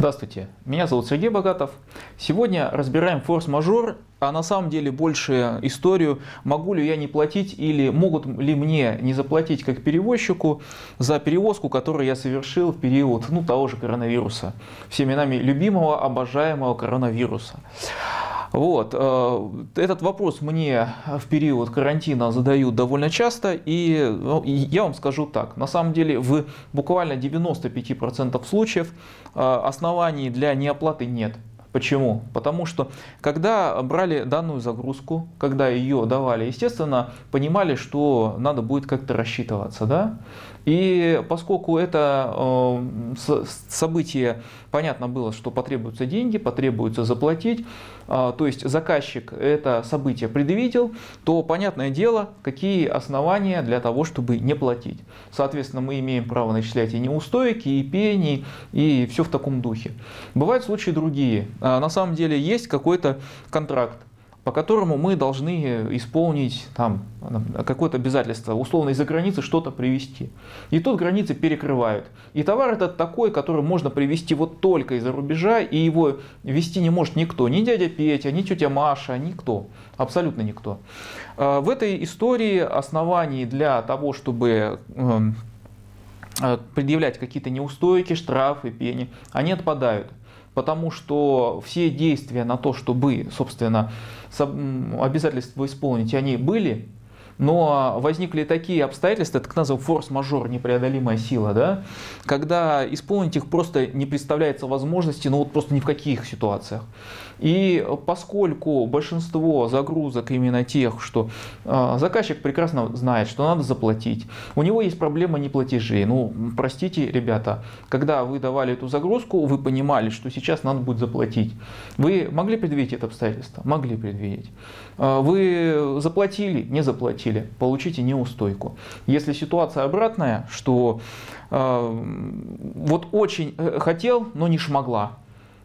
Здравствуйте, меня зовут Сергей Богатов. Сегодня разбираем форс-мажор, а на самом деле больше историю, могу ли я не платить или могут ли мне не заплатить как перевозчику за перевозку, которую я совершил в период ну, того же коронавируса, всеми нами любимого, обожаемого коронавируса. Вот. Э, этот вопрос мне в период карантина задают довольно часто, и ну, я вам скажу так. На самом деле в буквально 95% случаев э, оснований для неоплаты нет. Почему? Потому что когда брали данную загрузку, когда ее давали, естественно, понимали, что надо будет как-то рассчитываться. Да? И поскольку это э, событие, понятно было, что потребуются деньги, потребуется заплатить, э, то есть заказчик это событие предвидел, то понятное дело, какие основания для того, чтобы не платить. Соответственно, мы имеем право начислять и неустойки, и пени, и все в таком духе. Бывают случаи другие. Э, на самом деле есть какой-то контракт, по которому мы должны исполнить там, какое-то обязательство, условно из-за границы что-то привезти. И тут границы перекрывают. И товар этот такой, который можно привезти вот только из-за рубежа, и его вести не может никто. Ни дядя Петя, ни тетя Маша, никто. Абсолютно никто. А, в этой истории оснований для того, чтобы эм, э, предъявлять какие-то неустойки, штрафы, пени, они отпадают потому что все действия на то, чтобы, собственно, обязательства исполнить, они были, но возникли такие обстоятельства, так называемый форс-мажор, непреодолимая сила, да, когда исполнить их просто не представляется возможности, ну вот просто ни в каких ситуациях. И поскольку большинство загрузок именно тех, что э, заказчик прекрасно знает, что надо заплатить, у него есть проблема неплатежей. Ну, простите, ребята, когда вы давали эту загрузку, вы понимали, что сейчас надо будет заплатить. Вы могли предвидеть это обстоятельство? Могли предвидеть. Э, вы заплатили? Не заплатили. Получите неустойку. Если ситуация обратная, что э, вот очень э, хотел, но не шмогла,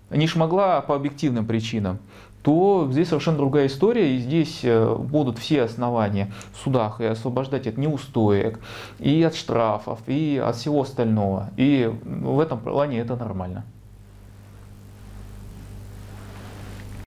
не шмогла по объективным причинам, то здесь совершенно другая история, и здесь э, будут все основания в судах и освобождать от неустоек, и от штрафов, и от всего остального. И в этом плане это нормально.